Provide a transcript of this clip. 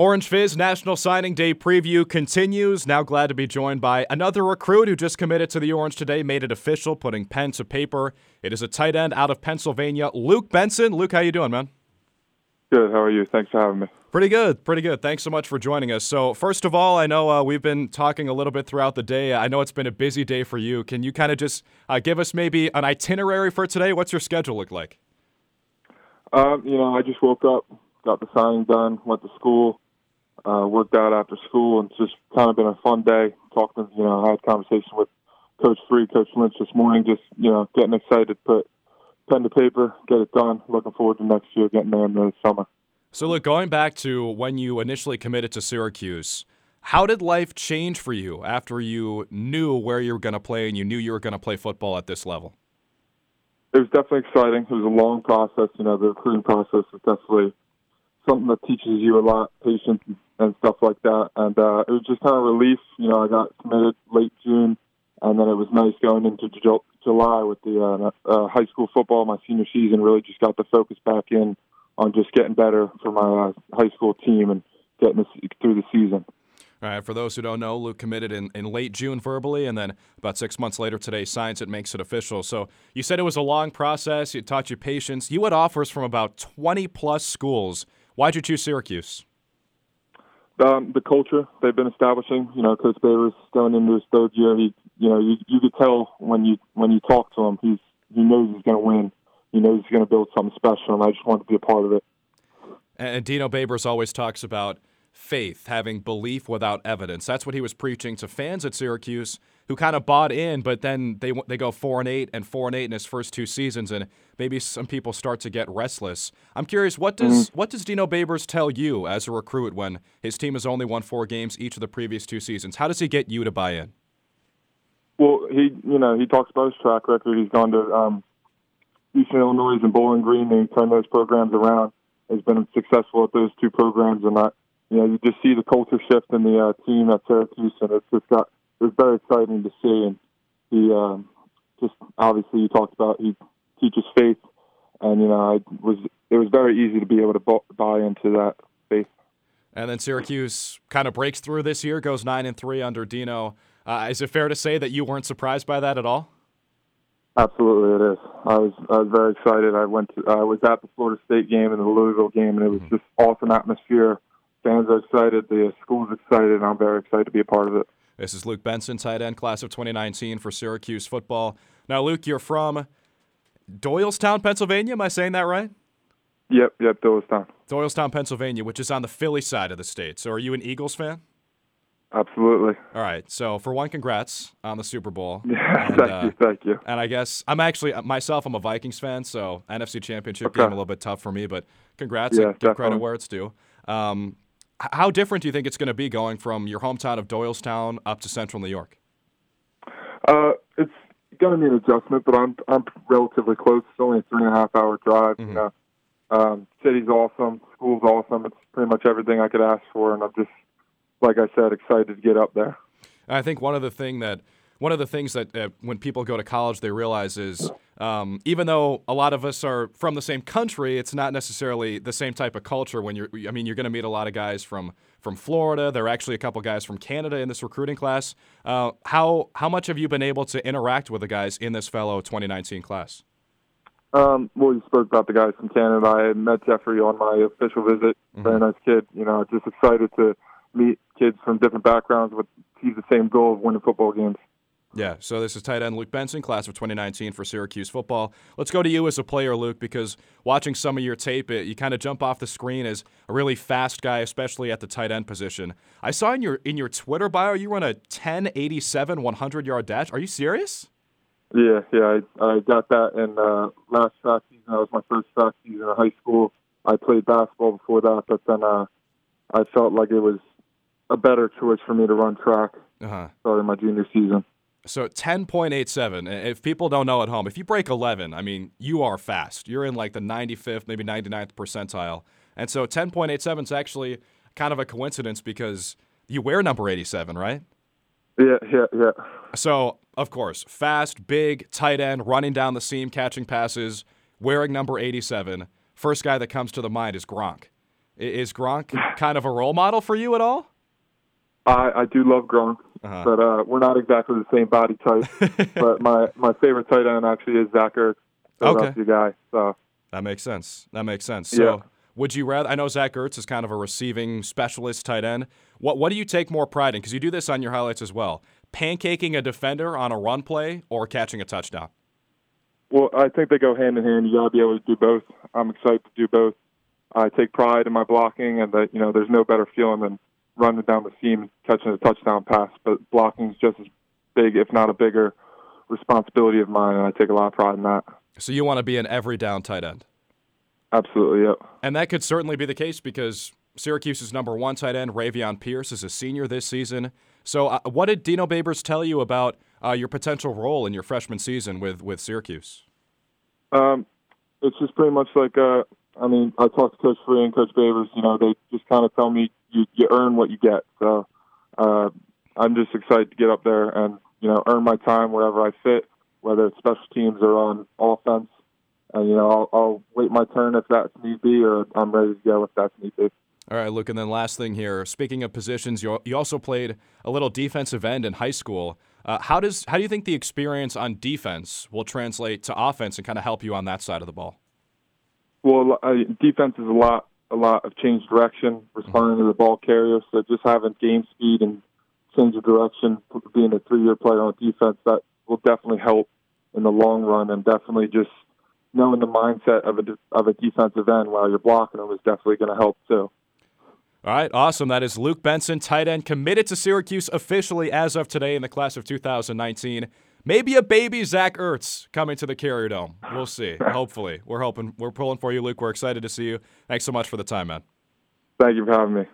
Orange Fizz National Signing Day preview continues. Now glad to be joined by another recruit who just committed to the Orange today, made it official, putting pen to paper. It is a tight end out of Pennsylvania, Luke Benson. Luke, how you doing, man? Good. How are you? Thanks for having me. Pretty good, pretty good. Thanks so much for joining us. So, first of all, I know uh, we've been talking a little bit throughout the day. I know it's been a busy day for you. Can you kind of just uh, give us maybe an itinerary for today? What's your schedule look like? Um, you know, I just woke up, got the signing done, went to school, uh, worked out after school, and it's just kind of been a fun day. Talking, you know, I had conversation with Coach Free, Coach Lynch this morning, just you know, getting excited to put pen to paper, get it done. Looking forward to next year, getting there in the summer. So, look, going back to when you initially committed to Syracuse, how did life change for you after you knew where you were going to play and you knew you were going to play football at this level? It was definitely exciting. It was a long process. You know, the recruiting process is definitely something that teaches you a lot, patience and stuff like that. And uh, it was just kind of relief. You know, I got committed late June, and then it was nice going into Ju- July with the uh, uh, high school football. My senior season really just got the focus back in on just getting better for my uh, high school team and getting through the season. All right, for those who don't know, Luke committed in, in late June verbally, and then about six months later today, signs it, makes it official. So you said it was a long process. It taught you patience. You had offers from about 20 plus schools. Why'd you choose Syracuse? Um, the culture they've been establishing. You know, Coach Babers going into his third year. He, you know, you, you could tell when you when you talk to him, he's he knows he's going to win. He knows he's going to build something special, and I just wanted to be a part of it. And Dino Babers always talks about faith, having belief without evidence. That's what he was preaching to fans at Syracuse who kind of bought in, but then they they go four and eight and four and eight in his first two seasons, and maybe some people start to get restless. I'm curious, what does mm-hmm. what does Dino Babers tell you as a recruit when his team has only won four games each of the previous two seasons? How does he get you to buy in? Well, he you know he talks about his track record. He's gone to um, Eastern Illinois and Bowling Green, and he turned those programs around. He's been successful at those two programs, and I you know, you just see the culture shift in the uh, team at Syracuse, and it's just got it was very exciting to see. And he um, just obviously you talked about he teaches faith, and you know, I was it was very easy to be able to buy into that faith. And then Syracuse kind of breaks through this year, goes nine and three under Dino. Uh, is it fair to say that you weren't surprised by that at all? Absolutely, it is. I was I was very excited. I went to I was at the Florida State game and the Louisville game, and it was mm-hmm. just awesome atmosphere fans are excited, the school's excited, and I'm very excited to be a part of it. This is Luke Benson, tight end, class of 2019 for Syracuse football. Now, Luke, you're from Doylestown, Pennsylvania. Am I saying that right? Yep, yep, Doylestown. Doylestown, Pennsylvania, which is on the Philly side of the state. So, are you an Eagles fan? Absolutely. All right. So, for one, congrats on the Super Bowl. Yeah, and, thank uh, you, thank you. And I guess I'm actually myself. I'm a Vikings fan, so NFC Championship okay. game a little bit tough for me, but congrats. Yeah, give credit where it's due. Um, how different do you think it's going to be going from your hometown of Doylestown up to Central New York? Uh, it's going to be an adjustment, but I'm I'm relatively close. It's only a three and a half hour drive. Mm-hmm. You know, um, city's awesome, school's awesome. It's pretty much everything I could ask for, and I'm just, like I said, excited to get up there. I think one of the thing that one of the things that uh, when people go to college they realize is um, even though a lot of us are from the same country, it's not necessarily the same type of culture. When you're, I mean, you're going to meet a lot of guys from from Florida. There are actually a couple guys from Canada in this recruiting class. Uh, how how much have you been able to interact with the guys in this fellow 2019 class? Um, well, you spoke about the guys from Canada. I met Jeffrey on my official visit. Mm-hmm. Very nice kid. You know, just excited to meet kids from different backgrounds with the same goal of winning football games. Yeah, so this is tight end Luke Benson, class of 2019 for Syracuse football. Let's go to you as a player, Luke, because watching some of your tape, it, you kind of jump off the screen as a really fast guy, especially at the tight end position. I saw in your in your Twitter bio you run a 1087 100 yard dash. Are you serious? Yeah, yeah, I, I got that in uh, last track season. That was my first track season in high school. I played basketball before that, but then uh, I felt like it was a better choice for me to run track uh-huh. starting my junior season. So 10.87. If people don't know at home, if you break 11, I mean, you are fast. You're in like the 95th, maybe 99th percentile. And so 10.87 is actually kind of a coincidence because you wear number 87, right? Yeah, yeah, yeah. So, of course, fast, big, tight end, running down the seam, catching passes, wearing number 87. First guy that comes to the mind is Gronk. Is Gronk kind of a role model for you at all? I, I do love Gronk, uh-huh. but uh, we're not exactly the same body type. but my, my favorite tight end actually is Zach Ertz, Philadelphia okay. guy. So that makes sense. That makes sense. So yeah. would you rather? I know Zach Ertz is kind of a receiving specialist tight end. What what do you take more pride in? Because you do this on your highlights as well. Pancaking a defender on a run play or catching a touchdown. Well, I think they go hand in hand. You gotta be able to do both. I'm excited to do both. I take pride in my blocking, and that you know, there's no better feeling than running down the seam, catching a touchdown pass. But blocking is just as big, if not a bigger, responsibility of mine, and I take a lot of pride in that. So you want to be an every down tight end? Absolutely, yep. And that could certainly be the case because Syracuse's number one tight end, Ravian Pierce, is a senior this season. So, uh, what did Dino Babers tell you about uh, your potential role in your freshman season with with Syracuse? Um, it's just pretty much like uh, I mean, I talked to Coach Free and Coach Babers. You know, they just kind of tell me you, you earn what you get. So uh, I'm just excited to get up there and you know earn my time wherever I fit, whether it's special teams or on offense. And you know, I'll, I'll wait my turn if that's need be, or I'm ready to go if that's need be. All right, Luke, and then last thing here. Speaking of positions, you, you also played a little defensive end in high school. Uh, how does how do you think the experience on defense will translate to offense and kind of help you on that side of the ball? Well, uh, defense is a lot a lot of change direction, responding to the ball carrier. So just having game speed and change of direction, being a three year player on defense, that will definitely help in the long run, and definitely just knowing the mindset of a of a defensive end while you're blocking them is definitely going to help too. All right, awesome. That is Luke Benson, tight end, committed to Syracuse officially as of today in the class of 2019. Maybe a baby Zach Ertz coming to the Carrier Dome. We'll see. Hopefully, we're hoping we're pulling for you, Luke. We're excited to see you. Thanks so much for the time, man. Thank you for having me.